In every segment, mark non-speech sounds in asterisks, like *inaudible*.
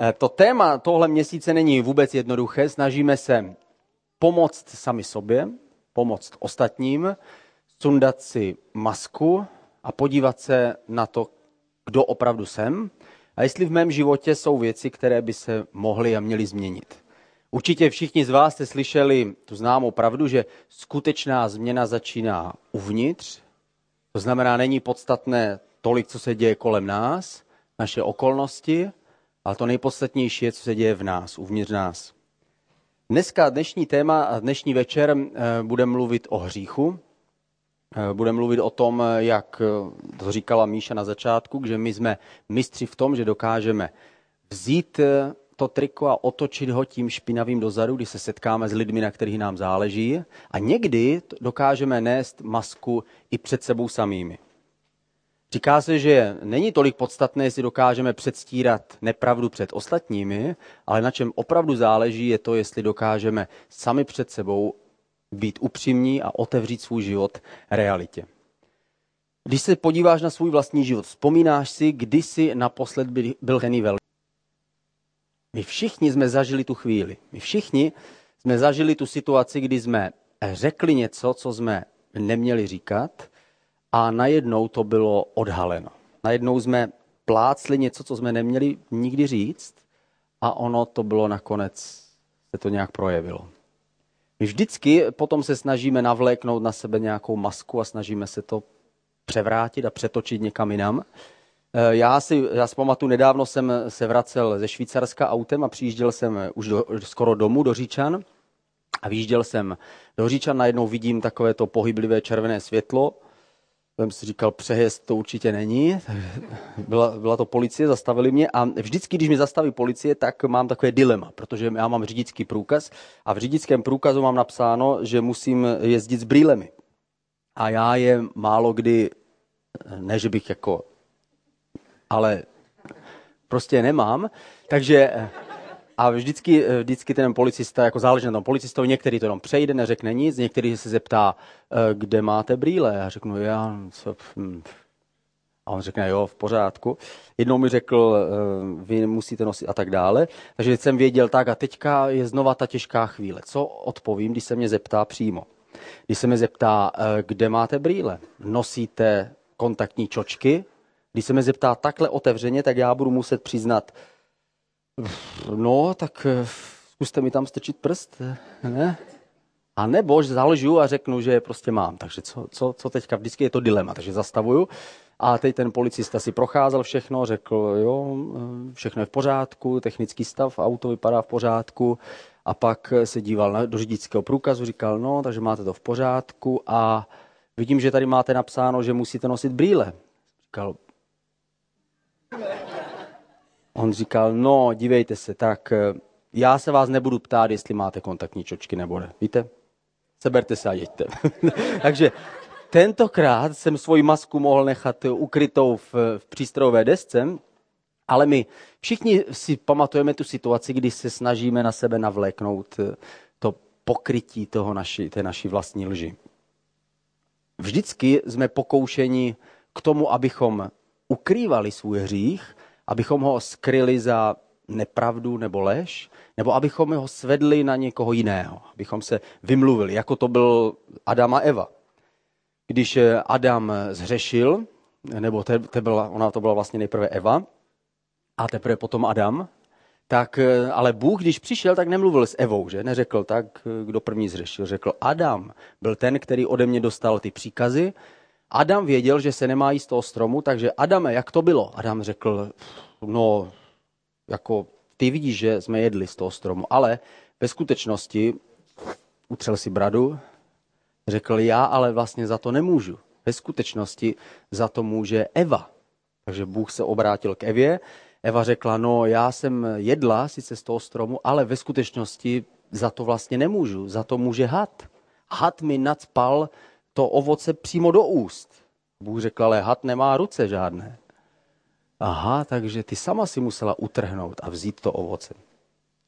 Eh, to téma tohle měsíce není vůbec jednoduché. Snažíme se pomoct sami sobě, pomoct ostatním, sundat si masku a podívat se na to, kdo opravdu jsem a jestli v mém životě jsou věci, které by se mohly a měly změnit. Určitě všichni z vás jste slyšeli tu známou pravdu, že skutečná změna začíná uvnitř. To znamená, není podstatné tolik, co se děje kolem nás, naše okolnosti, ale to nejpodstatnější je, co se děje v nás, uvnitř nás. Dneska, dnešní téma a dnešní večer eh, budeme mluvit o hříchu. Eh, budeme mluvit o tom, jak eh, to říkala Míša na začátku, že my jsme mistři v tom, že dokážeme vzít to triko a otočit ho tím špinavým dozadu, když se setkáme s lidmi, na kterých nám záleží. A někdy dokážeme nést masku i před sebou samými. Říká se, že není tolik podstatné, jestli dokážeme předstírat nepravdu před ostatními, ale na čem opravdu záleží, je to, jestli dokážeme sami před sebou být upřímní a otevřít svůj život realitě. Když se podíváš na svůj vlastní život, vzpomínáš si, kdy jsi naposled byl hený velký. My všichni jsme zažili tu chvíli. My všichni jsme zažili tu situaci, kdy jsme řekli něco, co jsme neměli říkat a najednou to bylo odhaleno. Najednou jsme plácli něco, co jsme neměli nikdy říct a ono to bylo nakonec, se to nějak projevilo. My vždycky potom se snažíme navléknout na sebe nějakou masku a snažíme se to převrátit a přetočit někam jinam. Eh, já si, já si pamatuju, nedávno jsem se vracel ze Švýcarska autem a přijížděl jsem už do, skoro domů do Říčan a vyjížděl jsem do Říčan, najednou vidím takové to pohyblivé červené světlo. Jsem si říkal, přehezd to určitě není. Byla, byla to policie, zastavili mě a vždycky, když mě zastaví policie, tak mám takové dilema, protože já mám řidičský průkaz a v řidičském průkazu mám napsáno, že musím jezdit s brýlemi. A já je málo kdy, ne že bych jako ale prostě nemám. Takže a vždycky, vždycky ten policista, jako záleží na tom policistovi, některý to jenom přejde, neřekne nic, některý se zeptá, eh, kde máte brýle. Já řeknu, já, co, hm. A on řekne, jo, v pořádku. Jednou mi řekl, eh, vy musíte nosit a tak dále. Takže jsem věděl tak a teďka je znova ta těžká chvíle. Co odpovím, když se mě zeptá přímo? Když se mě zeptá, eh, kde máte brýle? Nosíte kontaktní čočky? Když se mě zeptá takhle otevřeně, tak já budu muset přiznat, no, tak eh, zkuste mi tam strčit prst, ne? A nebo založu a řeknu, že je prostě mám. Takže co, co, co teďka? Vždycky je to dilema, takže zastavuju. A teď ten policista si procházel všechno, řekl, jo, eh, všechno je v pořádku, technický stav, auto vypadá v pořádku. A pak se díval na, do řidičského průkazu, říkal, no, takže máte to v pořádku a vidím, že tady máte napsáno, že musíte nosit brýle. Říkal, On říkal, no, dívejte se, tak eh, já se vás nebudu ptát, jestli máte kontaktní čočky nebo ne. Víte? Seberte se a jeďte. *laughs* Takže tentokrát jsem svoji masku mohl nechat ukrytou v, v přístrojové desce, ale my všichni si pamatujeme tu situaci, kdy se snažíme na sebe navléknout eh, to pokrytí toho naši, té naší vlastní lži. Vždycky jsme pokoušeni k tomu, abychom ukrývali svůj hřích, abychom ho skryli za nepravdu nebo lež, nebo abychom ho svedli na někoho jiného, abychom se vymluvili, jako to byl Adam a Eva. Když eh, Adam zřešil, nebo te, te byla, ona to byla vlastně nejprve Eva, a teprve potom Adam, tak eh, ale Bůh, když přišel, tak nemluvil s Evou, že? Neřekl tak, eh, kdo první zřešil. Řekl, Adam byl ten, který ode mě dostal ty příkazy Adam věděl, že se nemá jíst toho stromu, takže Adame, jak to bylo? Adam řekl, no, jako ty vidíš, že jsme jedli z toho stromu, ale ve skutečnosti utřel si bradu, řekl já, ale vlastně za to nemůžu. Ve skutečnosti za to může Eva. Takže Bůh se obrátil k Evě. Eva řekla, no já jsem jedla sice z toho stromu, ale ve skutečnosti za to vlastně nemůžu. Za to může had. Had mi nadspal to ovoce přímo do úst. Bůh řekl, ale had nemá ruce žádné. Aha, takže ty sama si musela utrhnout a vzít to ovoce.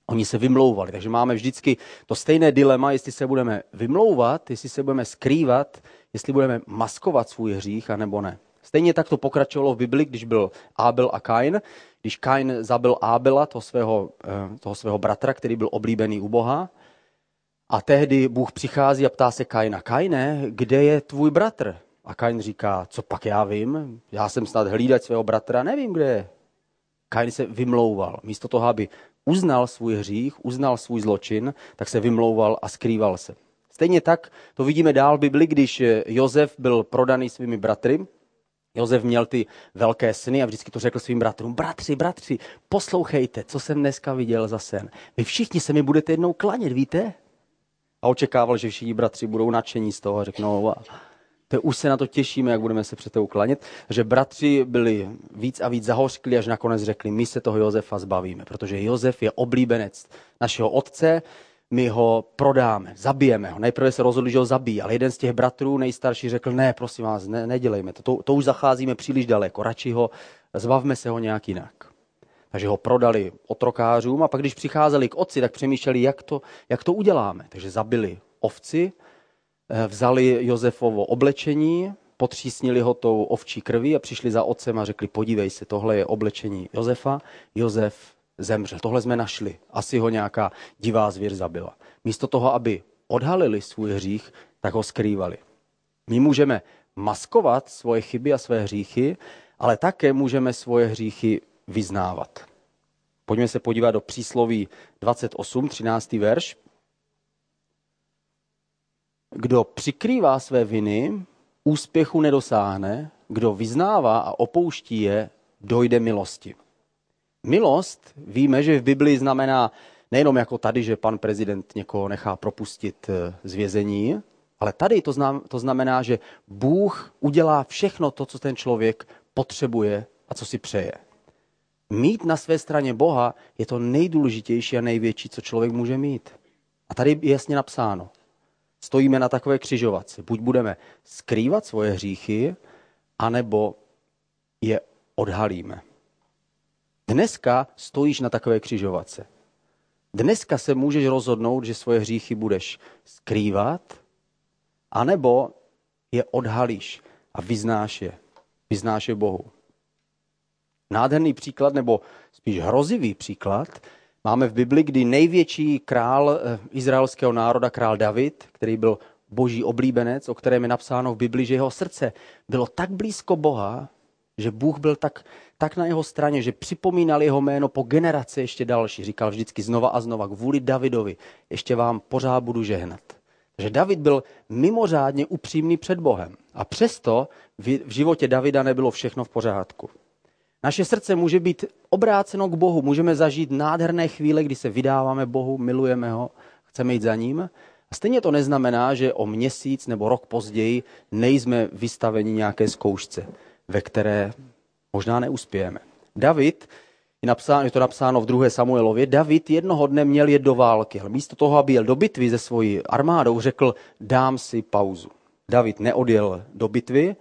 Oni se vymlouvali, takže máme vždycky to stejné dilema, jestli se budeme vymlouvat, jestli se budeme skrývat, jestli budeme maskovat svůj hřích, anebo ne. Stejně tak to pokračovalo v Bibli, když byl Abel a Kain. Když Kain zabil Abela, toho svého, eh, toho svého bratra, který byl oblíbený u Boha, a tehdy Bůh přichází a ptá se Kaina, Kaine, kde je tvůj bratr? A Kain říká, co pak já vím? Já jsem snad hlídat svého bratra, nevím, kde je. Kain se vymlouval. Místo toho, aby uznal svůj hřích, uznal svůj zločin, tak se vymlouval a skrýval se. Stejně tak to vidíme dál v Bibli, když Jozef byl prodaný svými bratry. Jozef měl ty velké sny a vždycky to řekl svým bratrům. Bratři, bratři, poslouchejte, co jsem dneska viděl za sen. Vy všichni se mi budete jednou klanět, víte? A očekával, že všichni bratři budou nadšení z toho a řeknou, to už se na to těšíme, jak budeme se před tebou klanět. Že bratři byli víc a víc zahořkli, až nakonec řekli, my se toho Josefa zbavíme, protože Josef je oblíbenec našeho otce, my ho prodáme, zabijeme ho. Nejprve se rozhodli, že ho zabijí, ale jeden z těch bratrů nejstarší řekl, ne, prosím vás, ne, nedělejme to. to, to už zacházíme příliš daleko, radši ho, zbavme se ho nějak jinak. Takže ho prodali otrokářům a pak, když přicházeli k otci, tak přemýšleli, jak to, jak to uděláme. Takže zabili ovci, eh, vzali Josefovo oblečení, potřísnili ho tou ovčí krví a přišli za otcem a řekli, podívej se, tohle je oblečení Josefa. Josef zemřel. Tohle jsme našli. Asi ho nějaká divá zvěř zabila. Místo toho, aby odhalili svůj hřích, tak ho skrývali. My můžeme maskovat svoje chyby a své hříchy, ale také můžeme svoje hříchy vyznávat. Pojďme se podívat do přísloví 28, 13. verš. Kdo přikrývá své viny, úspěchu nedosáhne, kdo vyznává a opouští je, dojde milosti. Milost víme, že v Biblii znamená nejenom jako tady, že pan prezident někoho nechá propustit eh, z vězení, ale tady to znamená, že Bůh udělá všechno to, co ten člověk potřebuje a co si přeje. Mít na své straně Boha je to nejdůležitější a největší, co člověk může mít. A tady je jasně napsáno. Stojíme na takové křižovatce. Buď budeme skrývat svoje hříchy, anebo je odhalíme. Dneska stojíš na takové křižovatce. Dneska se můžeš rozhodnout, že svoje hříchy budeš skrývat, anebo je odhalíš a vyznáš je. Vyznáš je Bohu. Nádherný příklad, nebo spíš hrozivý příklad, máme v Bibli, kdy největší král eh, izraelského národa, král David, který byl boží oblíbenec, o kterém je napsáno v Bibli, že jeho srdce bylo tak blízko Boha, že Bůh byl tak, tak na jeho straně, že připomínal jeho jméno po generaci ještě další. Říkal vždycky znova a znova, kvůli Davidovi, ještě vám pořád budu žehnat. Takže David byl mimořádně upřímný před Bohem. A přesto v životě Davida nebylo všechno v pořádku. Naše srdce může být obráceno k Bohu. Můžeme zažít nádherné chvíle, kdy se vydáváme Bohu, milujeme ho, chceme jít za ním. A stejně to neznamená, že o měsíc nebo rok později nejsme vystaveni nějaké zkoušce, ve které možná neuspějeme. David, je, napsáno, je to napsáno v 2. Samuelově, David jednoho dne měl jet do války, ale místo toho, aby jel do bitvy se svojí armádou, řekl, dám si pauzu. David neodjel do bitvy,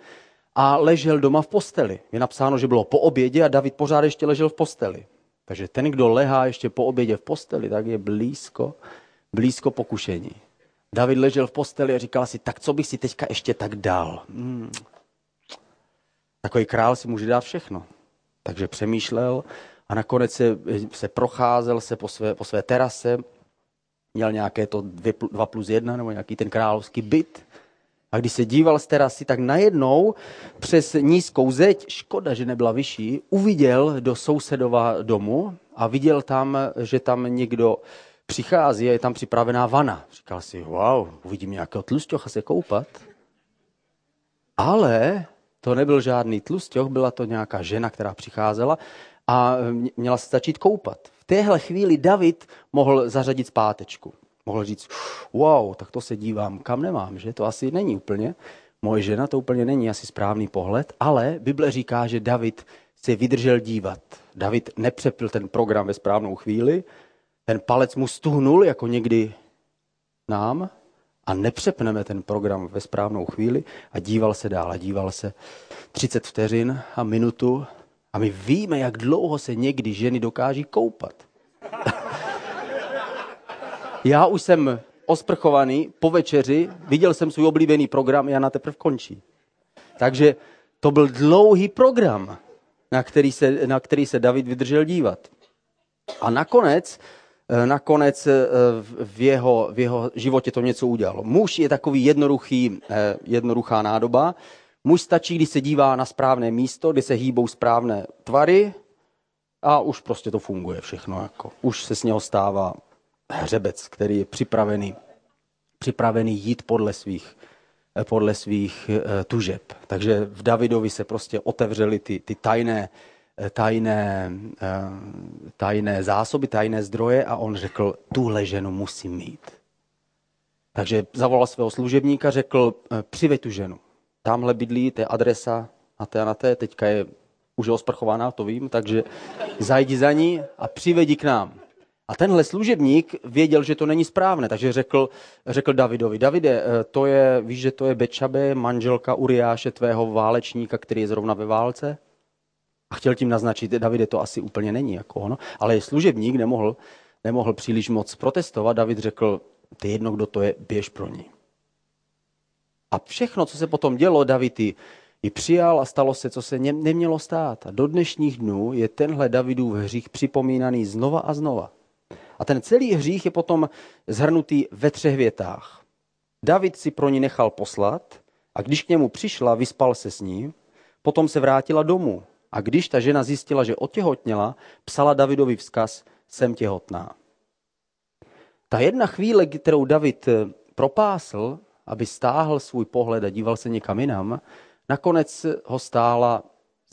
a ležel doma v posteli. Je napsáno, že bylo po obědě a David pořád ještě ležel v posteli. Takže ten, kdo lehá ještě po obědě v posteli, tak je blízko, blízko pokušení. David ležel v posteli a říkal si, tak co bych si teďka ještě tak dal? Hmm. Takový král si může dát všechno. Takže přemýšlel a nakonec se, se procházel se po své, po své terase, měl nějaké to 2 plus 1 nebo nějaký ten královský byt a když se díval z terasy, tak najednou přes nízkou zeď, škoda, že nebyla vyšší, uviděl do sousedova domu a viděl tam, že tam někdo přichází a je tam připravená vana. Říkal si, wow, uvidím nějakého tlusťocha se koupat. Ale to nebyl žádný tlusťoch, byla to nějaká žena, která přicházela a měla se začít koupat. V téhle chvíli David mohl zařadit zpátečku mohl říct, wow, tak to se dívám, kam nemám, že to asi není úplně. Moje žena to úplně není asi správný pohled, ale Bible říká, že David se vydržel dívat. David nepřepil ten program ve správnou chvíli, ten palec mu stuhnul, jako někdy nám, a nepřepneme ten program ve správnou chvíli a díval se dál a díval se 30 vteřin a minutu a my víme, jak dlouho se někdy ženy dokáží koupat. Já už jsem osprchovaný po večeři, viděl jsem svůj oblíbený program, já na teprve končí. Takže To byl dlouhý program, na který se, na který se David vydržel dívat. A nakonec, eh, nakonec eh, v jeho, v jeho životě to něco udělalo. Muž je takový jednoduchý, eh, jednoduchá nádoba. Muž stačí, když se dívá na správné místo, kde se hýbou správné tvary a už prostě to funguje všechno. Jako. Už se z něho stává hřebec, který je připravený, připravený jít podle svých, podle svých tužeb. Takže v Davidovi se prostě otevřely ty, ty tajné tajné, eh, tajné zásoby, tajné zdroje a on řekl, tuhle ženu musím mít. Takže zavolal svého služebníka, řekl, eh, přivej tu ženu. Tamhle bydlí, to je adresa na té a na té, teďka je už je osprchovaná, to vím, takže zajdi za ní a přivedi k nám. A tenhle služebník věděl, že to není správné, takže řekl, řekl Davidovi, Davide, eh, to je, víš, že to je Bečabe, manželka Uriáše, tvého válečníka, který je zrovna ve válce? A chtěl tím naznačit, Davide to asi úplně není, jako ono, ale služebník nemohl, nemohl příliš moc protestovat. David řekl, ty jedno, kdo to je, běž pro ní. A všechno, co se potom dělo, David ji, ji přijal a stalo se, co se nemělo stát. A do dnešních dnů je tenhle Davidův hřích připomínaný znova a znova. A ten celý hřích je potom zhrnutý ve třech větách. David si pro ní nechal poslat a když k němu přišla, vyspal se s ní, potom se vrátila domů a když ta žena zjistila, že otěhotněla, psala Davidovi vzkaz, jsem těhotná. Ta jedna chvíle, kterou David eh, propásl, aby stáhl svůj pohled a díval se někam jinam, nakonec ho stála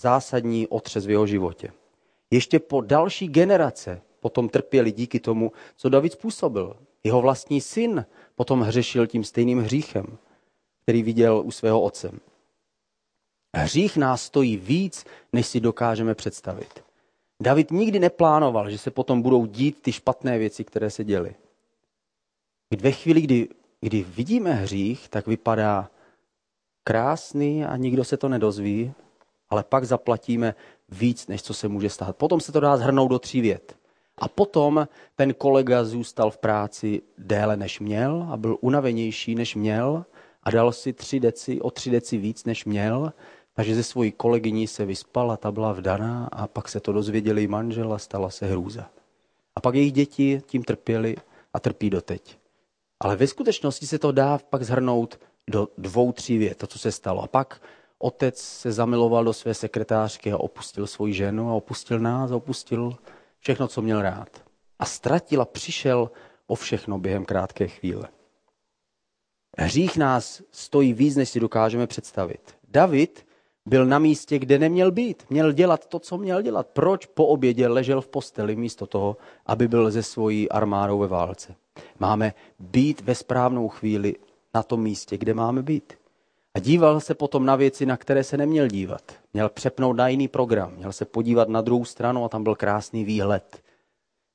zásadní otřes v jeho životě. Ještě po další generace potom trpěli díky tomu, co David způsobil. Jeho vlastní syn potom hřešil tím stejným hříchem, který viděl u svého otce. Hřích nás stojí víc, než si dokážeme představit. David nikdy neplánoval, že se potom budou dít ty špatné věci, které se děly. Ve chvíli, kdy, kdy vidíme hřích, tak vypadá krásný a nikdo se to nedozví, ale pak zaplatíme víc, než co se může stát. Potom se to dá zhrnout do tří vět. A potom ten kolega zůstal v práci déle, než měl a byl unavenější, než měl a dal si tři deci, o tři deci víc, než měl takže ze svojí kolegyní se vyspala, ta byla vdaná a pak se to dozvěděli manžel a stala se hrůza. A pak jejich děti tím trpěli a trpí doteď. Ale ve skutečnosti se to dá pak zhrnout do dvou, tří vět, to, co se stalo. A pak otec se zamiloval do své sekretářky a opustil svoji ženu a opustil nás a opustil všechno, co měl rád. A ztratil a přišel o všechno během krátké chvíle. Hřích nás stojí víc, než si dokážeme představit. David byl na místě, kde neměl být. Měl dělat to, co měl dělat. Proč po obědě ležel v posteli místo toho, aby byl ze svojí armádou ve válce? Máme být ve správnou chvíli na tom místě, kde máme být. A díval se potom na věci, na které se neměl dívat. Měl přepnout na jiný program. Měl se podívat na druhou stranu a tam byl krásný výhled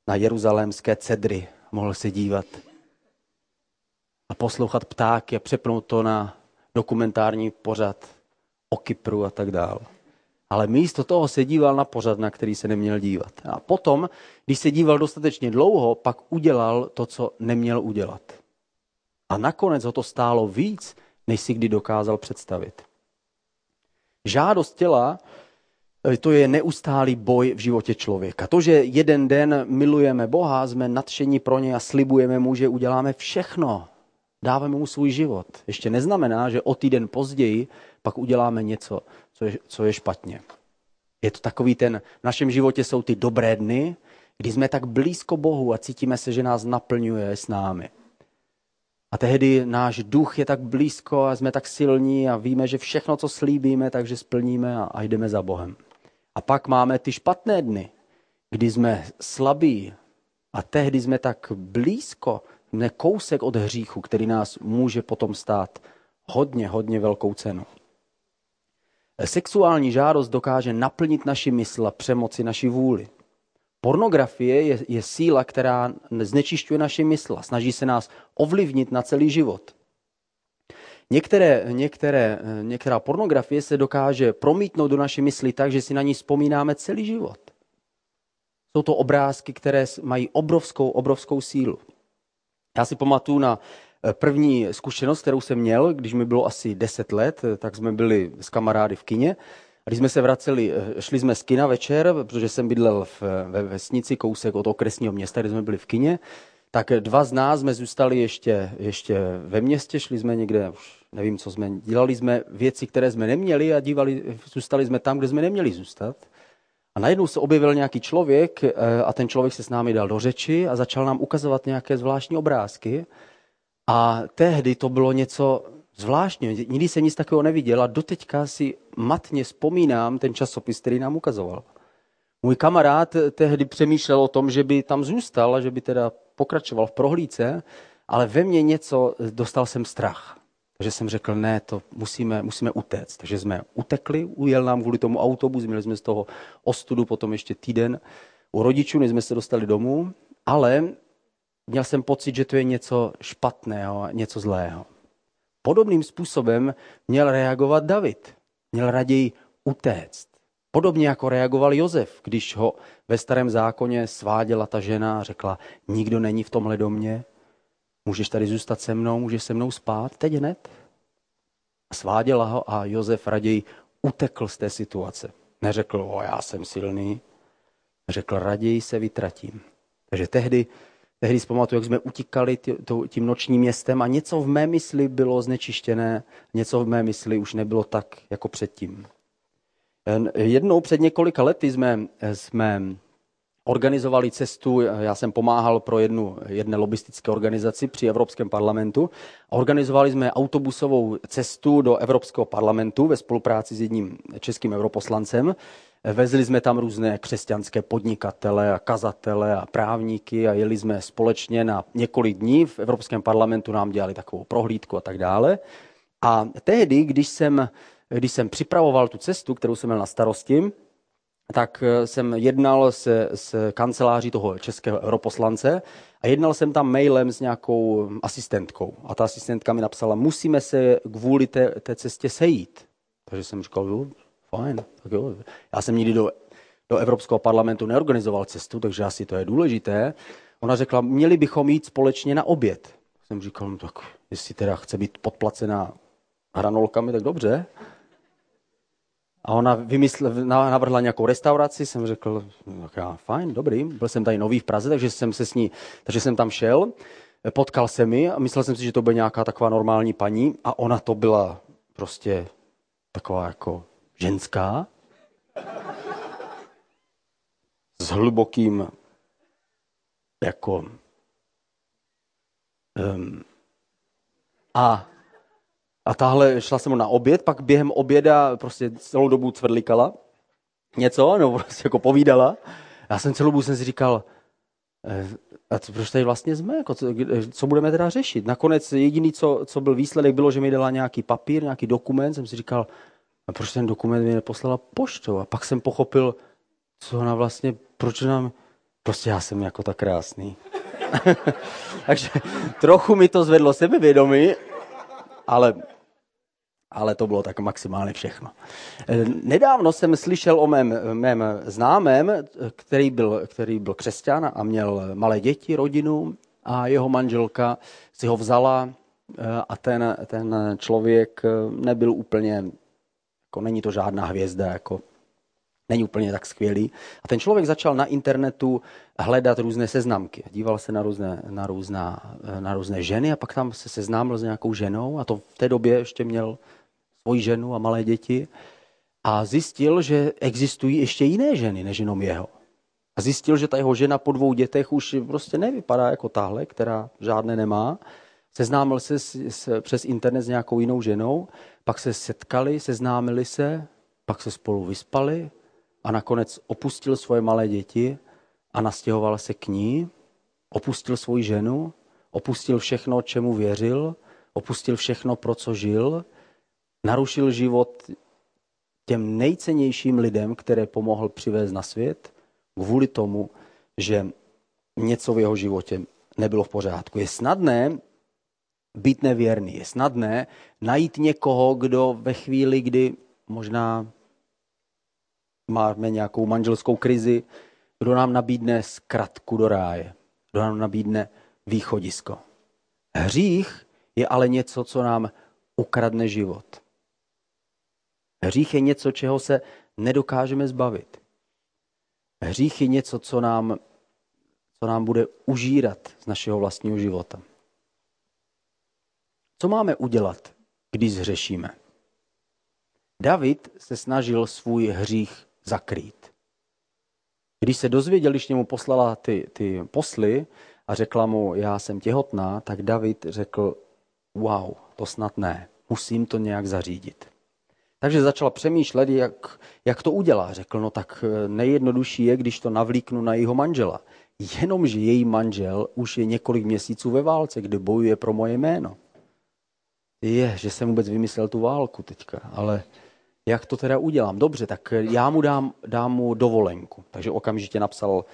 na jeruzalémské cedry. Mohl se dívat a poslouchat ptáky a přepnout to na dokumentární pořad o Kypru a tak dál. Ale místo toho se díval na pořad, na který se neměl dívat. A potom, když se díval dostatečně dlouho, pak udělal to, co neměl udělat. A nakonec ho to stálo víc, než si kdy dokázal představit. Žádost těla, eh, to je neustálý boj v životě člověka. To, že jeden den milujeme Boha, jsme nadšení pro ně a slibujeme mu, že uděláme všechno, dáváme mu svůj život. Ještě neznamená, že o týden později pak uděláme něco, co je, co je špatně. Je to takový ten, v našem životě jsou ty dobré dny, kdy jsme tak blízko Bohu a cítíme se, že nás naplňuje s námi. A tehdy náš duch je tak blízko a jsme tak silní a víme, že všechno, co slíbíme, takže splníme a, a jdeme za Bohem. A pak máme ty špatné dny, kdy jsme slabí a tehdy jsme tak blízko, jsme kousek od hříchu, který nás může potom stát hodně, hodně velkou cenu. Sexuální žádost dokáže naplnit naši mysl a přemoci naši vůli. Pornografie je, je síla, která znečišťuje naši mysl a snaží se nás ovlivnit na celý život. Některé, některé, některá pornografie se dokáže promítnout do naší mysli tak, že si na ní vzpomínáme celý život. Jsou to obrázky, které mají obrovskou, obrovskou sílu. Já si pamatuju na eh, první zkušenost, kterou jsem měl, když mi bylo asi 10 let, eh, tak jsme byli s kamarády v kině. A když jsme se vraceli, eh, šli jsme z kina večer, protože jsem bydlel v, ve vesnici kousek od okresního města, kde jsme byli v kině, tak dva z nás jsme zůstali ještě, ještě ve městě, šli jsme někde, už nevím, co jsme, dělali jsme věci, které jsme neměli a dívali, zůstali jsme tam, kde jsme neměli zůstat. A najednou se objevil nějaký člověk eh, a ten člověk se s námi dal do řeči a začal nám ukazovat nějaké zvláštní obrázky. A tehdy to bylo něco zvláštního. Nikdy jsem nic takového neviděl a doteďka si matně vzpomínám ten časopis, který nám ukazoval. Můj kamarád tehdy přemýšlel o tom, že by tam zůstal a že by teda pokračoval v prohlídce, ale ve mně něco, dostal jsem strach. Takže jsem řekl, ne, to musíme, musíme utéct. Takže jsme utekli, ujel nám kvůli tomu autobus, měli jsme z toho ostudu potom ještě týden u rodičů, než jsme se dostali domů, ale měl jsem pocit, že to je něco špatného, něco zlého. Podobným způsobem měl reagovat David. Měl raději utéct. Podobně jako reagoval Jozef, když ho ve starém zákoně sváděla ta žena a řekla, nikdo není v tomhle domě, můžeš tady zůstat se mnou, můžeš se mnou spát, teď hned. Sváděla ho a Jozef raději utekl z té situace. Neřekl, o já jsem silný, řekl, raději se vytratím. Takže tehdy, tehdy zpamatuju, jak jsme utíkali tím nočním městem a něco v mé mysli bylo znečištěné, něco v mé mysli už nebylo tak jako předtím. Jednou před několika lety jsme, jsme organizovali cestu, já jsem pomáhal pro jednu, jedné lobistické organizaci při Evropském parlamentu. Organizovali jsme autobusovou cestu do Evropského parlamentu ve spolupráci s jedním českým europoslancem. Vezli jsme tam různé křesťanské podnikatele a kazatele a právníky a jeli jsme společně na několik dní. V Evropském parlamentu nám dělali takovou prohlídku a tak dále. A tehdy, když jsem když jsem připravoval tu cestu, kterou jsem měl na starosti, tak eh, jsem jednal se, s kanceláří toho českého europoslance a jednal jsem tam mailem s nějakou asistentkou. A ta asistentka mi napsala, musíme se kvůli té, té cestě sejít. Takže jsem říkal, fajn, tak jo. Já jsem nikdy do, do Evropského parlamentu neorganizoval cestu, takže asi to je důležité. Ona řekla, měli bychom jít společně na oběd. Jsem říkal, no tak jestli teda chce být podplacená hranolkami, tak dobře. A ona vymysl, navrhla nějakou restauraci, jsem řekl, tak já, fajn, dobrý, byl jsem tady nový v Praze, takže jsem se s ní, takže jsem tam šel, potkal se mi a myslel jsem si, že to bude nějaká taková normální paní a ona to byla prostě taková jako ženská, s hlubokým jako um, a a tahle šla jsem na oběd, pak během oběda prostě celou dobu cvrlikala něco, nebo prostě jako povídala. Já jsem celou dobu jsem si říkal, eh, a co, proč tady vlastně jsme, jako, co, co budeme teda řešit. Nakonec jediný, co, co byl výsledek, bylo, že mi dala nějaký papír, nějaký dokument, jsem si říkal, a proč ten dokument mi neposlala poštou. A pak jsem pochopil, co ona vlastně, proč nám, prostě já jsem jako tak krásný. *laughs* Takže trochu mi to zvedlo sebevědomí, ale ale to bylo tak maximálně všechno. Eh, nedávno jsem slyšel o mém, mém známém, který byl, který byl křesťan a měl malé děti, rodinu a jeho manželka si ho vzala eh, a ten, ten člověk nebyl úplně, jako není to žádná hvězda, jako není úplně tak skvělý. A ten člověk začal na internetu hledat různé seznamky. Díval se na různé, na, různá, na různé ženy a pak tam se seznámil s nějakou ženou a to v té době ještě měl svoji ženu a malé děti a zjistil, že existují ještě jiné ženy než jenom jeho. A zjistil, že ta jeho žena po dvou dětech už prostě nevypadá jako tahle, která žádné nemá. Seznámil se s, s, přes internet s nějakou jinou ženou, pak se setkali, seznámili se, pak se spolu vyspali a nakonec opustil svoje malé děti a nastěhoval se k ní, opustil svoji ženu, opustil všechno, čemu věřil, opustil všechno, pro co žil narušil život těm nejcennějším lidem, které pomohl přivést na svět, kvůli tomu, že něco v jeho životě nebylo v pořádku. Je snadné být nevěrný, je snadné najít někoho, kdo ve chvíli, kdy možná máme nějakou manželskou krizi, kdo nám nabídne zkratku do ráje, kdo nám nabídne východisko. Hřích je ale něco, co nám ukradne život. Hřích je něco, čeho se nedokážeme zbavit. Hřích je něco, co nám, co nám bude užírat z našeho vlastního života. Co máme udělat, když zhřešíme? David se snažil svůj hřích zakrýt. Když se dozvěděl, když němu poslala ty, ty posly a řekla mu, já jsem těhotná, tak David řekl, wow, to snad ne, musím to nějak zařídit. Takže začal přemýšlet, jak, jak to udělá. Řekl, no tak eh, nejjednodušší je, když to navlíknu na jeho manžela. Jenomže její manžel už je několik měsíců ve válce, kde bojuje pro moje jméno. Je, že jsem vůbec vymyslel tu válku teďka, ale jak to teda udělám? Dobře, tak já mu dám, dám mu dovolenku. Takže okamžitě napsal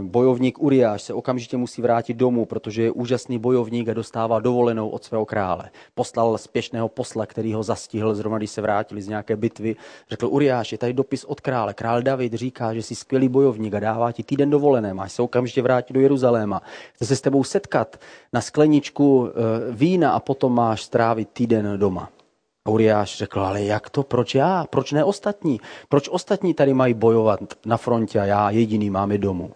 bojovník Uriáš se okamžitě musí vrátit domů, protože je úžasný bojovník a dostává dovolenou od svého krále. Poslal spěšného posla, který ho zastihl, zrovna když se vrátili z nějaké bitvy. Řekl, Uriáš, je tady dopis od krále. Král David říká, že jsi skvělý bojovník a dává ti týden dovolené. Máš se okamžitě vrátit do Jeruzaléma. Chce se s tebou setkat na skleničku eh, vína a potom máš strávit týden doma. A Uriáš řekl, ale jak to, proč já, proč ne ostatní? Proč ostatní tady mají bojovat na frontě a já jediný máme domů?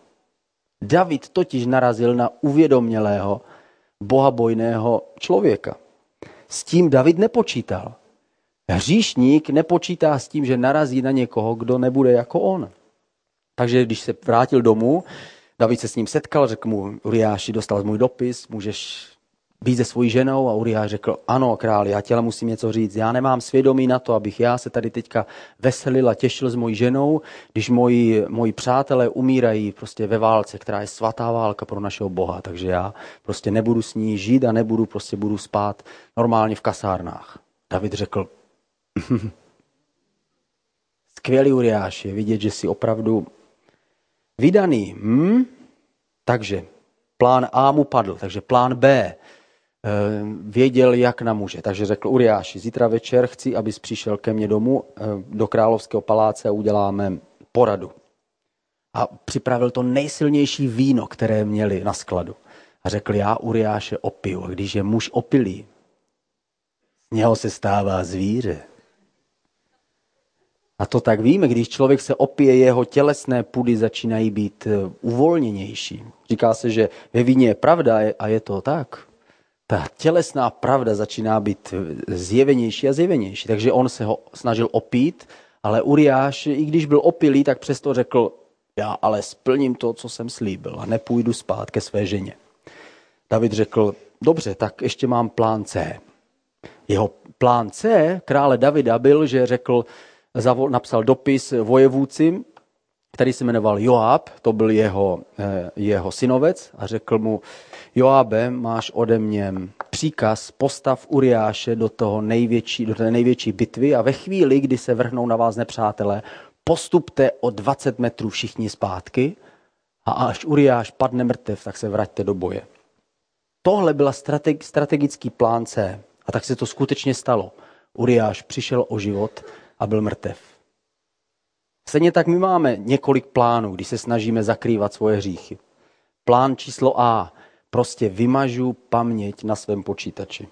David totiž narazil na uvědomělého, bohabojného člověka. S tím David nepočítal. Hříšník nepočítá s tím, že narazí na někoho, kdo nebude jako on. Takže když se vrátil domů, David se s ním setkal, řekl mu, Uriáši, dostal můj dopis, můžeš být se svojí ženou a Uriáš řekl, ano, králi, já těle musím něco říct. Já nemám svědomí na to, abych já se tady teďka veselil a těšil s mojí ženou, když moji, moji přátelé umírají prostě ve válce, která je svatá válka pro našeho Boha. Takže já prostě nebudu s ní žít a nebudu, prostě budu spát normálně v kasárnách. David řekl, *laughs* skvělý Uriáš, je vidět, že jsi opravdu vydaný. Hm? Takže plán A mu padl, takže plán B věděl, jak namůže. Takže řekl Uriáši, zítra večer chci, abys přišel ke mně domů eh, do královského paláce a uděláme poradu. A připravil to nejsilnější víno, které měli na skladu. A řekl, já Uriáše opiju. A když je muž opilý, z něho se stává zvíře. A to tak víme, když člověk se opije, jeho tělesné pudy začínají být eh, uvolněnější. Říká se, že ve víně je pravda a je to tak ta tělesná pravda začíná být zjevenější a zjevenější. Takže on se ho snažil opít, ale Uriáš, i když byl opilý, tak přesto řekl, já ale splním to, co jsem slíbil a nepůjdu spát ke své ženě. David řekl, dobře, tak ještě mám plán C. Jeho plán C krále Davida byl, že řekl, napsal dopis vojevůci, který se jmenoval Joab, to byl jeho, eh, jeho synovec a řekl mu, Joabe, máš ode mě příkaz, postav Uriáše do, toho největší, do té největší bitvy a ve chvíli, kdy se vrhnou na vás nepřátelé, postupte o 20 metrů všichni zpátky a až Uriáš padne mrtev, tak se vraťte do boje. Tohle byla strateg, strategický plán C a tak se to skutečně stalo. Uriáš přišel o život a byl mrtev. Stejně tak my máme několik plánů, když se snažíme zakrývat svoje hříchy. Plán číslo A prostě vymažu paměť na svém počítači.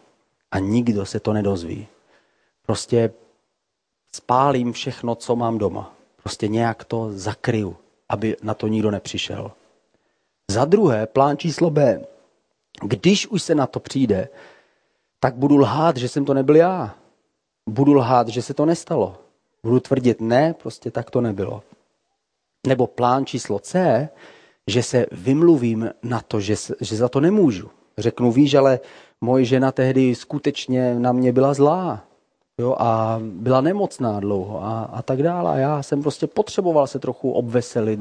A nikdo se to nedozví. Prostě spálím všechno, co mám doma. Prostě nějak to zakryju, aby na to nikdo nepřišel. Za druhé, plán číslo B. Když už se na to přijde, tak budu lhát, že jsem to nebyl já. Budu lhát, že se to nestalo. Budu tvrdit, ne, prostě tak to nebylo. Nebo plán číslo C, že se vymluvím na to, že, že za to nemůžu. Řeknu, víš, ale moje žena tehdy skutečně na mě byla zlá. Jo, a byla nemocná dlouho a, a tak dále. A já jsem prostě potřeboval se trochu obveselit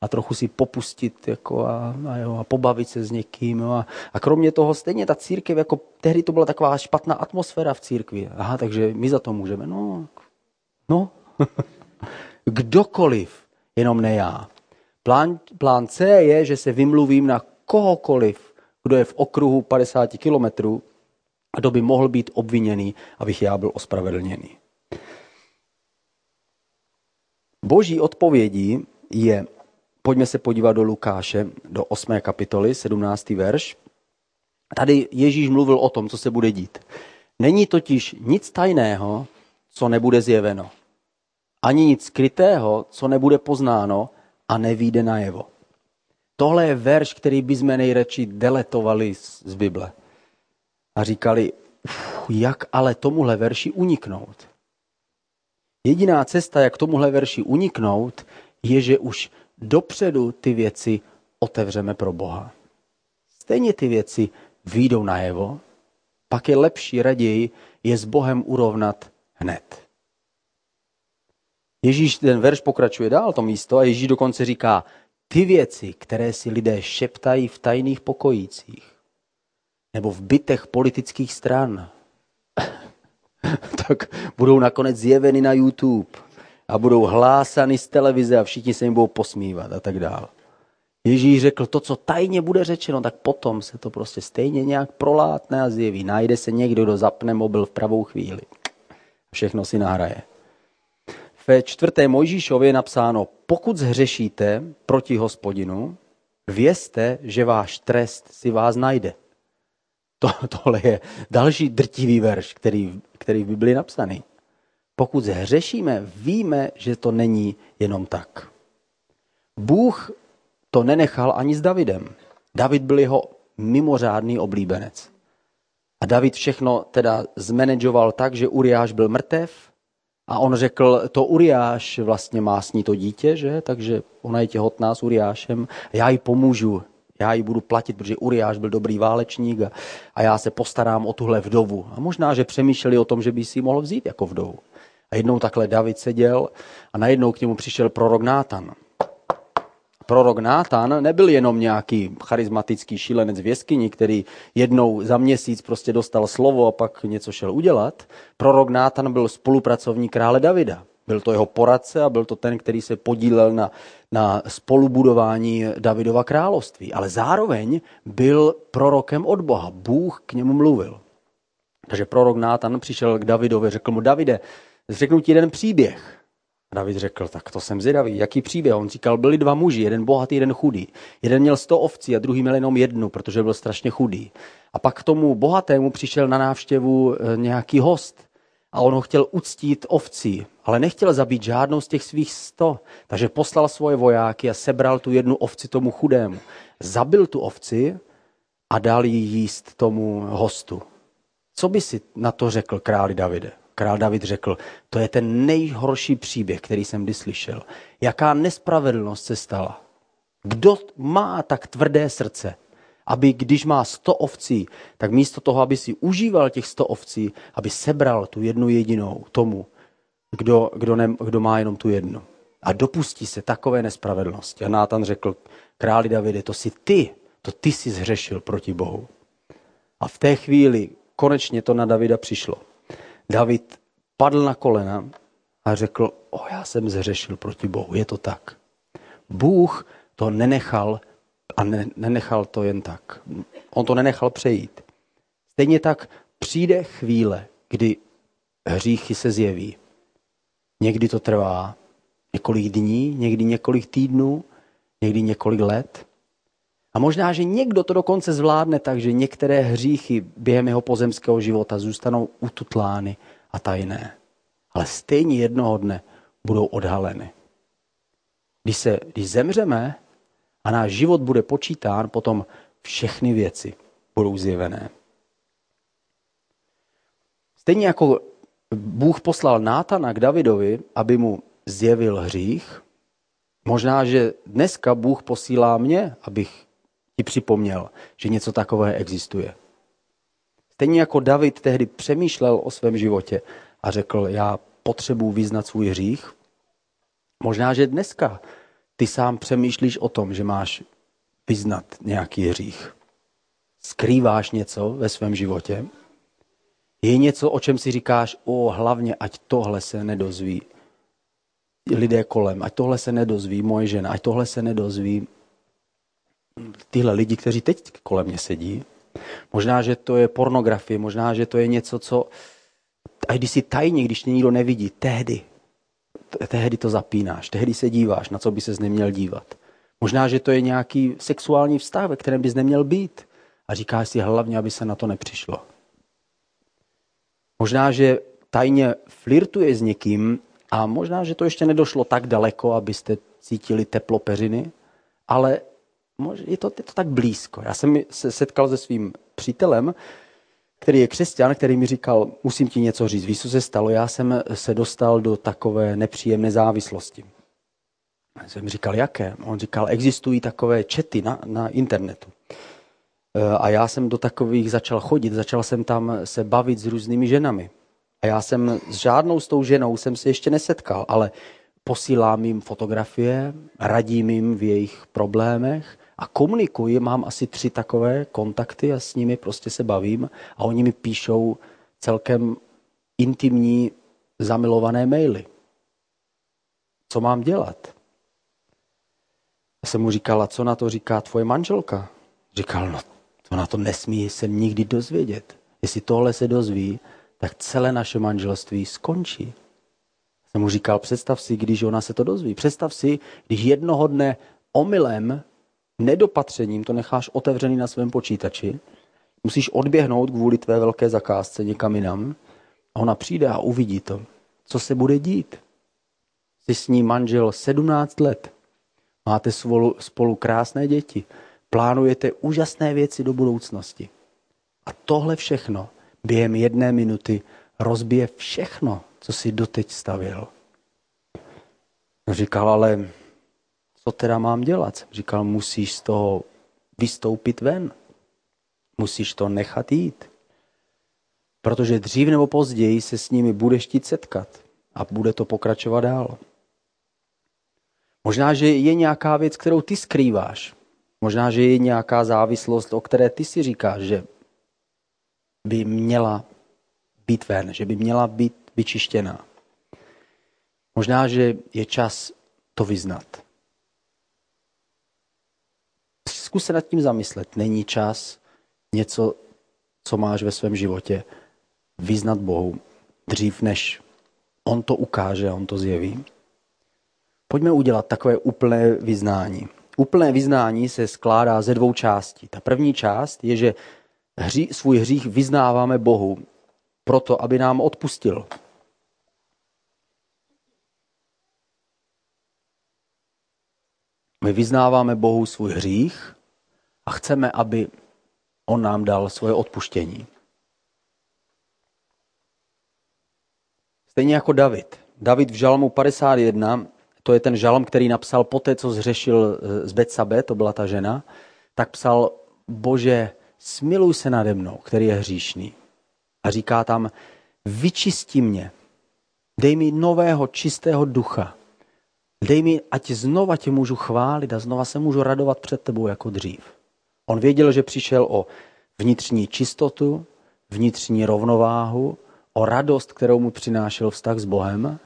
a trochu si popustit jako a, a, jo, a pobavit se s někým. Jo, a, a kromě toho stejně ta církev, jako tehdy to byla taková špatná atmosféra v církvi. Aha, takže my za to můžeme. No, no. *laughs* kdokoliv, jenom ne já. Plán, plán C je, že se vymluvím na kohokoliv, kdo je v okruhu 50 kilometrů a kdo by mohl být obviněný, abych já byl ospravedlněný. Boží odpovědí je, pojďme se podívat do Lukáše, do 8. kapitoly, 17. verš. Tady Ježíš mluvil o tom, co se bude dít. Není totiž nic tajného, co nebude zjeveno. Ani nic skrytého, co nebude poznáno a nevíde najevo. Tohle je verš, který bychom nejradši deletovali z Bible. A říkali, jak ale tomuhle verši uniknout. Jediná cesta, jak tomuhle verši uniknout, je, že už dopředu ty věci otevřeme pro Boha. Stejně ty věci výjdou najevo, pak je lepší raději je s Bohem urovnat hned. Ježíš, ten verš pokračuje dál, to místo, a Ježíš dokonce říká, ty věci, které si lidé šeptají v tajných pokojících, nebo v bytech politických stran, *laughs* tak budou nakonec zjeveny na YouTube a budou hlásany z televize a všichni se jim budou posmívat a tak dále. Ježíš řekl, to, co tajně bude řečeno, tak potom se to prostě stejně nějak prolátne a zjeví. Najde se někdo, kdo zapne mobil v pravou chvíli. Všechno si nahraje. Ve čtvrté Mojžíšově je napsáno, pokud zhřešíte proti hospodinu, vězte, že váš trest si vás najde. To, tohle je další drtivý verš, který, který v Biblii napsaný. Pokud zhřešíme, víme, že to není jenom tak. Bůh to nenechal ani s Davidem. David byl jeho mimořádný oblíbenec. A David všechno teda zmanežoval tak, že Uriáš byl mrtev a on řekl, to Uriáš vlastně má s ní to dítě, že? takže ona je těhotná s Uriášem, já jí pomůžu, já jí budu platit, protože Uriáš byl dobrý válečník a, a já se postarám o tuhle vdovu. A možná, že přemýšleli o tom, že by si ji mohl vzít jako vdovu. A jednou takhle David seděl a najednou k němu přišel prorok Nátan prorok Nátan nebyl jenom nějaký charismatický šílenec v jeskyni, který jednou za měsíc prostě dostal slovo a pak něco šel udělat. Prorok Nátan byl spolupracovník krále Davida. Byl to jeho poradce a byl to ten, který se podílel na, na spolubudování Davidova království. Ale zároveň byl prorokem od Boha. Bůh k němu mluvil. Takže prorok Nátan přišel k Davidovi, řekl mu, Davide, řeknu ti jeden příběh. David řekl, tak to jsem zvědavý, jaký příběh. On říkal, byli dva muži, jeden bohatý, jeden chudý. Jeden měl sto ovcí a druhý měl jenom jednu, protože byl strašně chudý. A pak k tomu bohatému přišel na návštěvu eh, nějaký host a on ho chtěl uctít ovcí, ale nechtěl zabít žádnou z těch svých sto. Takže poslal svoje vojáky a sebral tu jednu ovci tomu chudému. Zabil tu ovci a dal ji jíst tomu hostu. Co by si na to řekl králi Davide? Král David řekl, to je ten nejhorší příběh, který jsem kdy slyšel. Jaká nespravedlnost se stala. Kdo má tak tvrdé srdce, aby když má sto ovcí, tak místo toho, aby si užíval těch sto ovcí, aby sebral tu jednu jedinou tomu, kdo, kdo, ne, kdo má jenom tu jednu. A dopustí se takové nespravedlnosti. A Nátan řekl, králi Davide, to si ty, to ty si zhřešil proti Bohu. A v té chvíli konečně to na Davida přišlo. David padl na kolena a řekl, o já jsem zřešil proti Bohu, je to tak. Bůh to nenechal a ne, nenechal to jen tak. On to nenechal přejít. Stejně tak přijde chvíle, kdy hříchy se zjeví. Někdy to trvá několik dní, někdy několik týdnů, někdy několik let. A možná, že někdo to dokonce zvládne tak, že některé hříchy během jeho pozemského života zůstanou ututlány a tajné. Ale stejně jednoho dne budou odhaleny. Když, se, když zemřeme a náš život bude počítán, potom všechny věci budou zjevené. Stejně jako Bůh poslal Nátana k Davidovi, aby mu zjevil hřích, možná, že dneska Bůh posílá mě, abych ti připomněl, že něco takové existuje. Stejně jako David tehdy přemýšlel o svém životě a řekl, já potřebuji vyznat svůj hřích. Možná, že dneska ty sám přemýšlíš o tom, že máš vyznat nějaký hřích. Skrýváš něco ve svém životě. Je něco, o čem si říkáš, o hlavně, ať tohle se nedozví lidé kolem, ať tohle se nedozví moje žena, ať tohle se nedozví tyhle lidi, kteří teď kolem mě sedí. Možná, že to je pornografie, možná, že to je něco, co... A když si tajně, když tě nikdo nevidí, tehdy, tehdy to zapínáš, tehdy se díváš, na co by ses neměl dívat. Možná, že to je nějaký sexuální vztah, ve kterém bys neměl být. a říkáš si hlavně, aby se na to nepřišlo. Možná, že tajně flirtuje s někým a možná, že to ještě nedošlo tak daleko, abyste cítili teplo peřiny, ale je to, je to tak blízko. Já jsem se setkal se svým přítelem, který je křesťan, který mi říkal, musím ti něco říct. Víš, co se stalo? Já jsem se dostal do takové nepříjemné závislosti. Já jsem říkal, jaké? On říkal, existují takové čety na, na internetu. E, a já jsem do takových začal chodit, začal jsem tam se bavit s různými ženami. A já jsem s žádnou s tou ženou jsem se ještě nesetkal, ale posílám jim fotografie, radím jim v jejich problémech a komunikuji. Mám asi tři takové kontakty a s nimi prostě se bavím a oni mi píšou celkem intimní zamilované maily. Co mám dělat? Já jsem mu říkala, co na to říká tvoje manželka? Říkal, no to na to nesmí se nikdy dozvědět. Jestli tohle se dozví, tak celé naše manželství skončí. Jsem mu říkal, představ si, když ona se to dozví. Představ si, když jednoho dne omylem, nedopatřením to necháš otevřený na svém počítači, musíš odběhnout kvůli tvé velké zakázce někam jinam a ona přijde a uvidí to. Co se bude dít? Jsi s ní manžel 17 let. Máte spolu, spolu krásné děti. Plánujete úžasné věci do budoucnosti. A tohle všechno během jedné minuty rozbije všechno, co si doteď stavil. Říkal, ale co teda mám dělat? Říkal, musíš z toho vystoupit ven. Musíš to nechat jít. Protože dřív nebo později se s nimi budeš chtít setkat a bude to pokračovat dál. Možná, že je nějaká věc, kterou ty skrýváš. Možná, že je nějaká závislost, o které ty si říkáš, že by měla být ven, že by měla být vyčištěná. Možná, že je čas to vyznat. Zkus se nad tím zamyslet. Není čas něco, co máš ve svém životě, vyznat Bohu dřív, než On to ukáže a On to zjeví. Pojďme udělat takové úplné vyznání. Úplné vyznání se skládá ze dvou částí. Ta první část je, že hří, svůj hřích vyznáváme Bohu proto, aby nám odpustil. My vyznáváme Bohu svůj hřích a chceme, aby On nám dal svoje odpuštění. Stejně jako David. David v Žalmu 51, to je ten žalm, který napsal poté, co zřešil z Betsabe, to byla ta žena, tak psal, Bože, smiluj se nade mnou, který je hříšný. A říká tam, vyčisti mě, dej mi nového čistého ducha. Dej mi, ať znova tě můžu chválit a znova se můžu radovat před tebou jako dřív. On věděl, že přišel o vnitřní čistotu, vnitřní rovnováhu, o radost, kterou mu přinášel vztah s Bohem.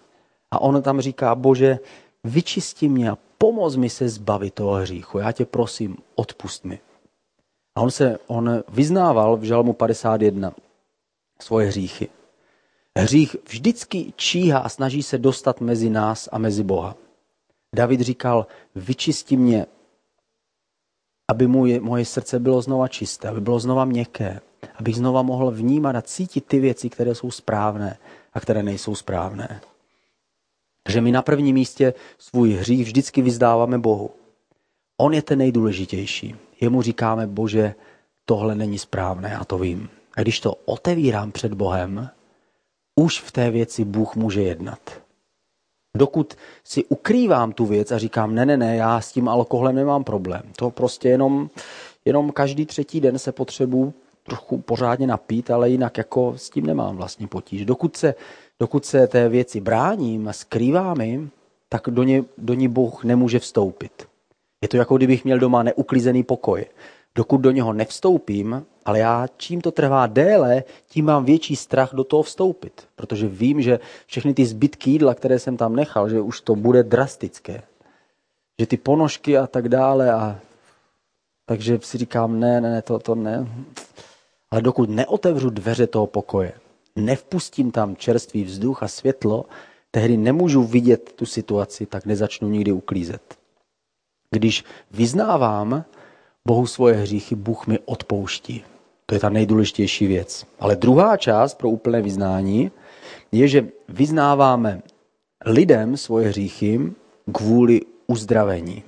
A on tam říká, bože, vyčisti mě a pomoz mi se zbavit toho hříchu. Já tě prosím, odpust mi. A on se on vyznával v Žalmu 51 svoje hříchy. Hřích vždycky číhá a snaží se dostat mezi nás a mezi Boha. David říkal, vyčisti mě, aby moje, moje srdce bylo znova čisté, aby bylo znova měkké, abych znova mohl vnímat a cítit ty věci, které jsou správné a které nejsou správné. Takže my na prvním místě svůj hřích vždycky vyzdáváme Bohu. On je ten nejdůležitější. Jemu říkáme, Bože, tohle není správné, já to vím. A když to otevírám před Bohem, už v té věci Bůh může jednat. Dokud si ukrývám tu věc a říkám, ne, ne, ne, já s tím alkoholem nemám problém. To prostě jenom, jenom každý třetí den se potřebuji trochu pořádně napít, ale jinak jako s tím nemám vlastně potíž. Dokud se, dokud se té věci bráním a skrývám jim, tak do ní, do ní Bůh nemůže vstoupit. Je to jako kdybych měl doma neuklizený pokoj. Dokud do něho nevstoupím, ale já čím to trvá déle, tím mám větší strach do toho vstoupit. Protože vím, že všechny ty zbytky jídla, které jsem tam nechal, že už to bude drastické. Že ty ponožky a tak dále. A... Takže si říkám, ne, ne, ne, to, to ne. Ale dokud neotevřu dveře toho pokoje, nevpustím tam čerstvý vzduch a světlo, tehdy nemůžu vidět tu situaci, tak nezačnu nikdy uklízet. Když vyznávám Bohu svoje hříchy, Bůh mi odpouští. To je ta nejdůležitější věc. Ale druhá část pro úplné vyznání je, že vyznáváme lidem svoje hříchy kvůli uzdravení.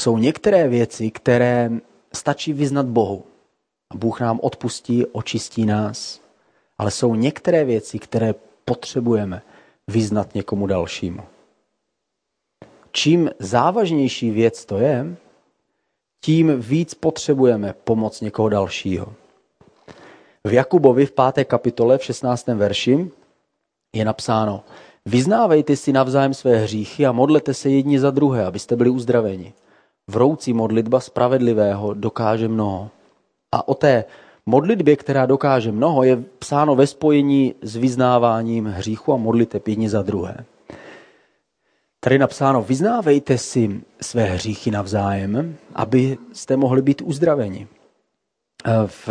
Jsou některé věci, které stačí vyznat Bohu. A Bůh nám odpustí, očistí nás. Ale jsou některé věci, které potřebujeme vyznat někomu dalšímu. Čím závažnější věc to je, tím víc potřebujeme pomoc někoho dalšího. V Jakubovi v páté kapitole v 16. verši je napsáno Vyznávejte si navzájem své hříchy a modlete se jedni za druhé, abyste byli uzdraveni. Vroucí modlitba spravedlivého dokáže mnoho. A o té modlitbě, která dokáže mnoho, je psáno ve spojení s vyznáváním hříchu a modlite jedni za druhé. Tady napsáno, vyznávejte si své hříchy navzájem, abyste mohli být uzdraveni. V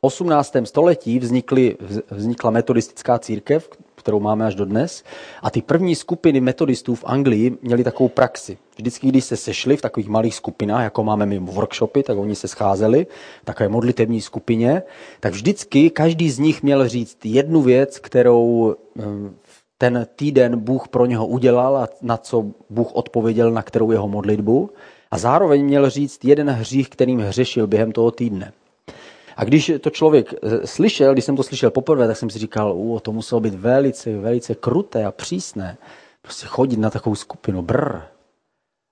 18. století vznikly, vznikla metodistická církev, kterou máme až do dnes. A ty první skupiny metodistů v Anglii měly takovou praxi. Vždycky, když se sešli v takových malých skupinách, jako máme my workshopy, tak oni se scházeli v takové modlitební skupině, tak vždycky každý z nich měl říct jednu věc, kterou eh, ten týden Bůh pro něho udělal a na co Bůh odpověděl na kterou jeho modlitbu. A zároveň měl říct jeden hřích, kterým hřešil během toho týdne. A když to člověk eh, slyšel, když jsem to slyšel poprvé, tak jsem si říkal, u, to muselo být velice, velice kruté a přísné. Prostě chodit na takovou skupinu, brr.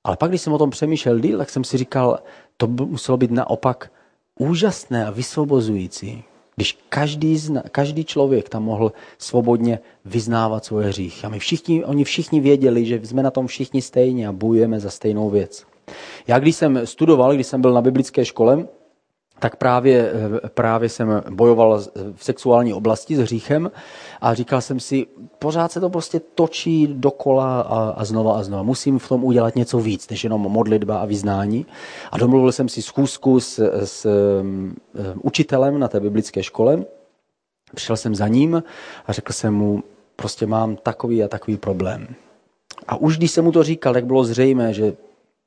Ale pak, když jsem o tom přemýšlel díl, tak jsem si říkal, to muselo být naopak úžasné a vysvobozující. Když každý, zna, každý člověk tam mohl svobodně vyznávat svoje hřích. A my všichni, oni všichni věděli, že jsme na tom všichni stejně a bojujeme za stejnou věc. Já když jsem studoval, když jsem byl na biblické škole, tak právě, právě jsem bojoval v sexuální oblasti s hříchem a říkal jsem si, pořád se to prostě točí dokola a, a znova a znova. Musím v tom udělat něco víc, než jenom modlitba a vyznání. A domluvil jsem si schůzku s, s um, učitelem na té biblické škole. Přišel jsem za ním a řekl jsem mu, prostě mám takový a takový problém. A už když jsem mu to říkal, tak bylo zřejmé, že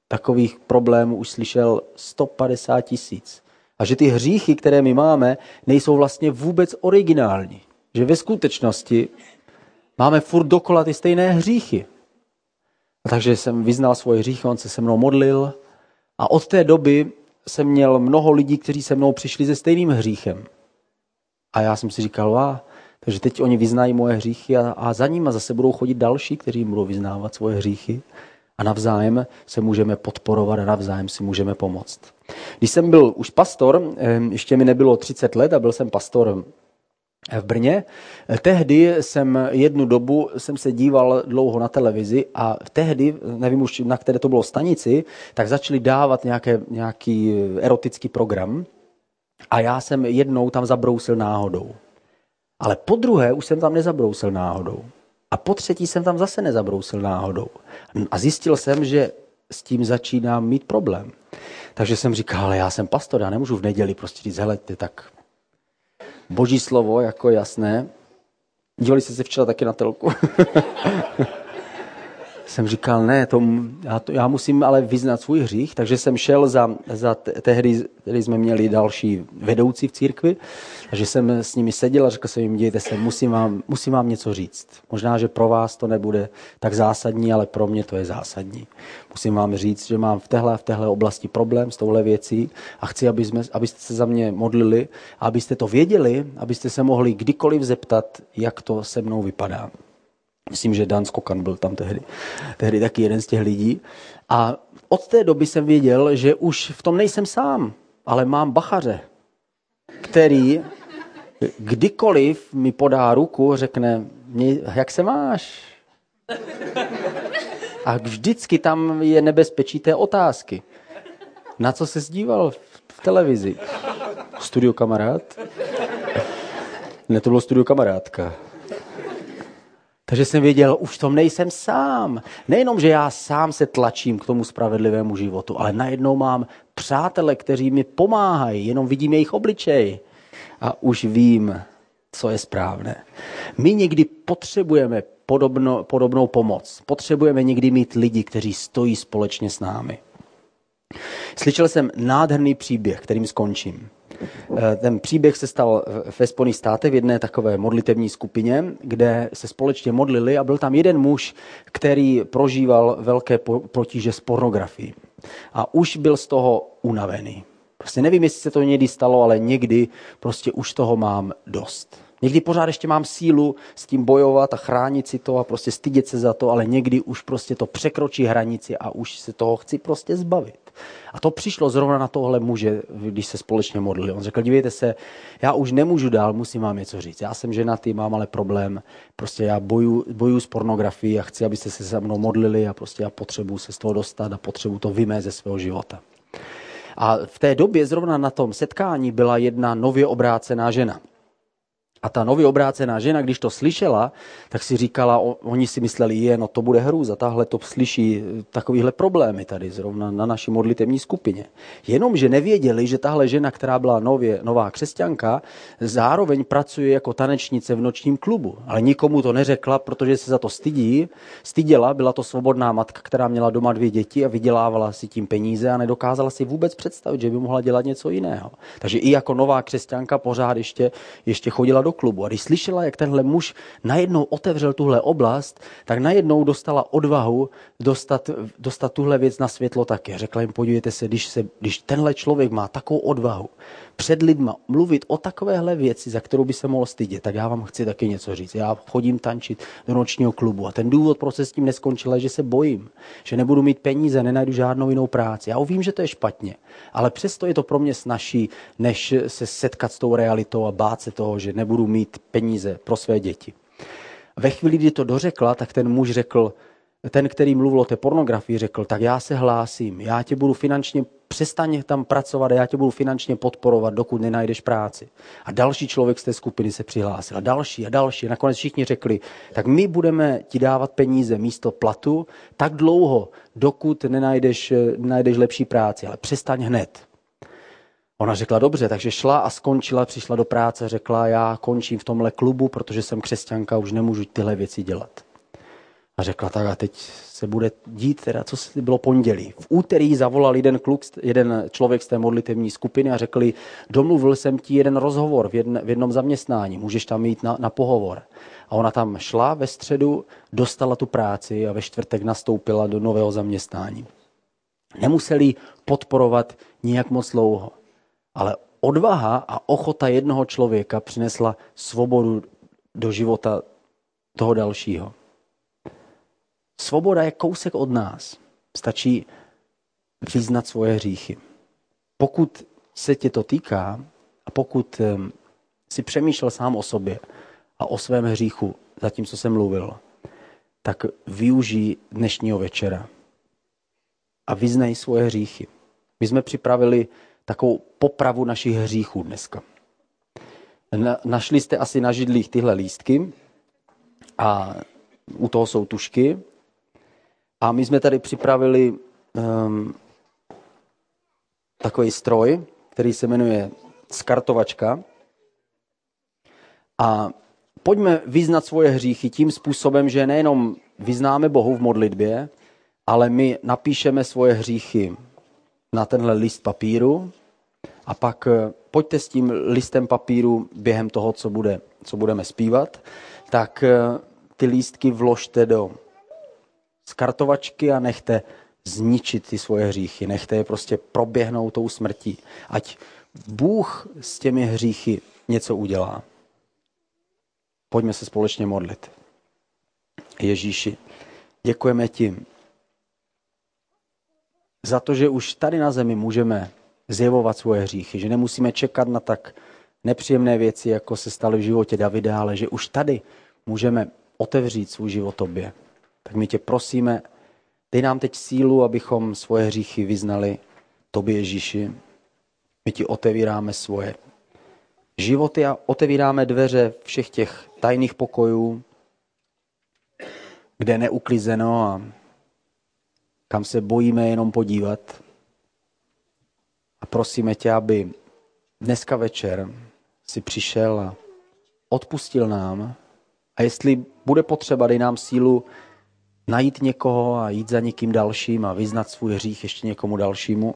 takových problémů už slyšel 150 tisíc. A že ty hříchy, které my máme, nejsou vlastně vůbec originální. Že ve skutečnosti máme furt dokola ty stejné hříchy. A takže jsem vyznal svoje hříchy, on se se mnou modlil a od té doby jsem měl mnoho lidí, kteří se mnou přišli se stejným hříchem. A já jsem si říkal, vá, takže teď oni vyznají moje hříchy a, a za nimi zase budou chodit další, kteří budou vyznávat svoje hříchy a navzájem se můžeme podporovat a navzájem si můžeme pomoct. Když jsem byl už pastor, ještě mi nebylo 30 let a byl jsem pastor v Brně. Tehdy jsem jednu dobu jsem se díval dlouho na televizi a tehdy, nevím už na které to bylo stanici, tak začali dávat nějaké, nějaký erotický program a já jsem jednou tam zabrousil náhodou. Ale po druhé už jsem tam nezabrousil náhodou. A po třetí jsem tam zase nezabrousil náhodou. A zjistil jsem, že s tím začínám mít problém. Takže jsem říkal, ale já jsem pastor, já nemůžu v neděli prostě říct, hele, tak boží slovo, jako jasné. Dívali jste se včera taky na telku? *laughs* jsem říkal, ne, to, já, to, já musím ale vyznat svůj hřích, takže jsem šel za, za tehdy, tehdy jsme měli další vedoucí v církvi, takže jsem s nimi seděl a řekl jsem jim, dějte se, musím vám, musím vám něco říct. Možná, že pro vás to nebude tak zásadní, ale pro mě to je zásadní. Musím vám říct, že mám v téhle v téhle oblasti problém s touhle věcí a chci, aby jsme, abyste se za mě modlili abyste to věděli, abyste se mohli kdykoliv zeptat, jak to se mnou vypadá. Myslím, že Dan Skokan byl tam tehdy, tehdy taky jeden z těch lidí. A od té doby jsem věděl, že už v tom nejsem sám, ale mám bachaře, který kdykoliv mi podá ruku, řekne, jak se máš? A vždycky tam je nebezpečí té otázky. Na co se zdíval v televizi? Studio kamarád? Ne, to bylo studio kamarádka. Takže jsem věděl, už v tom nejsem sám. Nejenom, že já sám se tlačím k tomu spravedlivému životu, ale najednou mám přátele, kteří mi pomáhají, jenom vidím jejich obličej a už vím, co je správné. My někdy potřebujeme podobno, podobnou pomoc. Potřebujeme někdy mít lidi, kteří stojí společně s námi. Slyšel jsem nádherný příběh, kterým skončím. Eh, ten příběh se stal ve Spojených státech v jedné takové modlitevní skupině, kde se společně modlili a byl tam jeden muž, který prožíval velké potíže s pornografií. A už byl z toho unavený. Prostě nevím, jestli se to někdy stalo, ale někdy prostě už toho mám dost. Někdy pořád ještě mám sílu s tím bojovat a chránit si to a prostě stydět se za to, ale někdy už prostě to překročí hranici a už se toho chci prostě zbavit. A to přišlo zrovna na tohle muže, když se společně modlili. On řekl, dívejte se, já už nemůžu dál, musím vám něco říct. Já jsem ženatý, mám ale problém, prostě já boju, boju s pornografií a chci, abyste se se mnou modlili a prostě já potřebuji se z toho dostat a potřebuji to vymést ze svého života. A v té době zrovna na tom setkání byla jedna nově obrácená žena. A ta nově obrácená žena, když to slyšela, tak si říkala, oni si mysleli, je, no to bude hrůza, tahle to slyší eh, takovýhle problémy tady zrovna na naší modlitevní skupině. Jenomže nevěděli, že tahle žena, která byla nově, nová křesťanka, zároveň pracuje jako tanečnice v nočním klubu. Ale nikomu to neřekla, protože se za to stydí. Styděla, byla to svobodná matka, která měla doma dvě děti a vydělávala si tím peníze a nedokázala si vůbec představit, že by mohla dělat něco jiného. Takže i jako nová křesťanka pořád ještě, ještě chodila do klubu. A když slyšela, jak tenhle muž najednou otevřel tuhle oblast, tak najednou dostala odvahu dostat, dostat tuhle věc na světlo taky. Řekla jim, podívejte se, když, se, když tenhle člověk má takovou odvahu před lidma mluvit o takovéhle věci, za kterou by se mohl stydět, tak já vám chci taky něco říct. Já chodím tančit do nočního klubu a ten důvod, proč se s tím neskončil, je, že se bojím, že nebudu mít peníze, nenajdu žádnou jinou práci. Já vím, že to je špatně, ale přesto je to pro mě snažší, než se setkat s tou realitou a bát se toho, že nebudu mít peníze pro své děti. Ve chvíli, kdy to dořekla, tak ten muž řekl, ten, který mluvil o té pornografii, řekl, tak já se hlásím, já tě budu finančně, přestaň tam pracovat a já tě budu finančně podporovat, dokud nenajdeš práci. A další člověk z té skupiny se přihlásil, a další a další. Nakonec všichni řekli, tak my budeme ti dávat peníze místo platu tak dlouho, dokud nenajdeš, nenajdeš lepší práci, ale přestaň hned. Ona řekla dobře, takže šla a skončila, přišla do práce, řekla, já končím v tomhle klubu, protože jsem křesťanka, už nemůžu tyhle věci dělat. A řekla tak a teď se bude dít, teda, co se bylo pondělí. V úterý zavolal jeden kluk, jeden člověk z té modlitevní skupiny a řekli, domluvil jsem ti jeden rozhovor v, jedne, v jednom zaměstnání, můžeš tam jít na, na pohovor. A ona tam šla ve středu, dostala tu práci a ve čtvrtek nastoupila do nového zaměstnání. Nemuseli podporovat nijak moc dlouho, ale odvaha a ochota jednoho člověka přinesla svobodu do života toho dalšího. Svoboda je kousek od nás. Stačí vyznat svoje hříchy. Pokud se tě to týká a pokud si přemýšlel sám o sobě a o svém hříchu, zatímco jsem mluvil, tak využij dnešního večera a vyznej svoje hříchy. My jsme připravili takovou popravu našich hříchů dneska. našli jste asi na židlích tyhle lístky a u toho jsou tušky a my jsme tady připravili um, takový stroj, který se jmenuje skartovačka. A pojďme vyznat svoje hříchy tím způsobem, že nejenom vyznáme Bohu v modlitbě, ale my napíšeme svoje hříchy na tenhle list papíru a pak eh, pojďte s tím listem papíru během toho, co, bude, co budeme zpívat, tak eh, ty lístky vložte do z kartovačky a nechte zničit ty svoje hříchy, nechte je prostě proběhnout tou smrtí. Ať Bůh s těmi hříchy něco udělá. Pojďme se společně modlit. Ježíši, děkujeme ti za to, že už tady na zemi můžeme zjevovat svoje hříchy, že nemusíme čekat na tak nepříjemné věci, jako se staly v životě Davida, ale že už tady můžeme otevřít svůj život tobě. Tak my tě prosíme, dej nám teď sílu, abychom svoje hříchy vyznali tobě, Ježíši. My ti otevíráme svoje životy a otevíráme dveře všech těch tajných pokojů, kde je neuklizeno a kam se bojíme jenom podívat. A prosíme tě, aby dneska večer si přišel a odpustil nám. A jestli bude potřeba, dej nám sílu najít někoho a jít za někým dalším a vyznat svůj hřích ještě někomu dalšímu.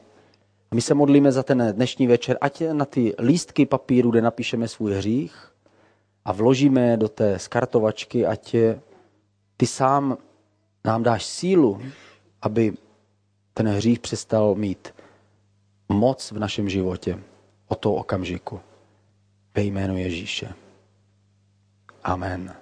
A my se modlíme za ten dnešní večer, ať na ty lístky papíru, kde napíšeme svůj hřích a vložíme do té skartovačky, ať ty sám nám dáš sílu, aby ten hřích přestal mít moc v našem životě o toho okamžiku. Ve jménu Ježíše. Amen.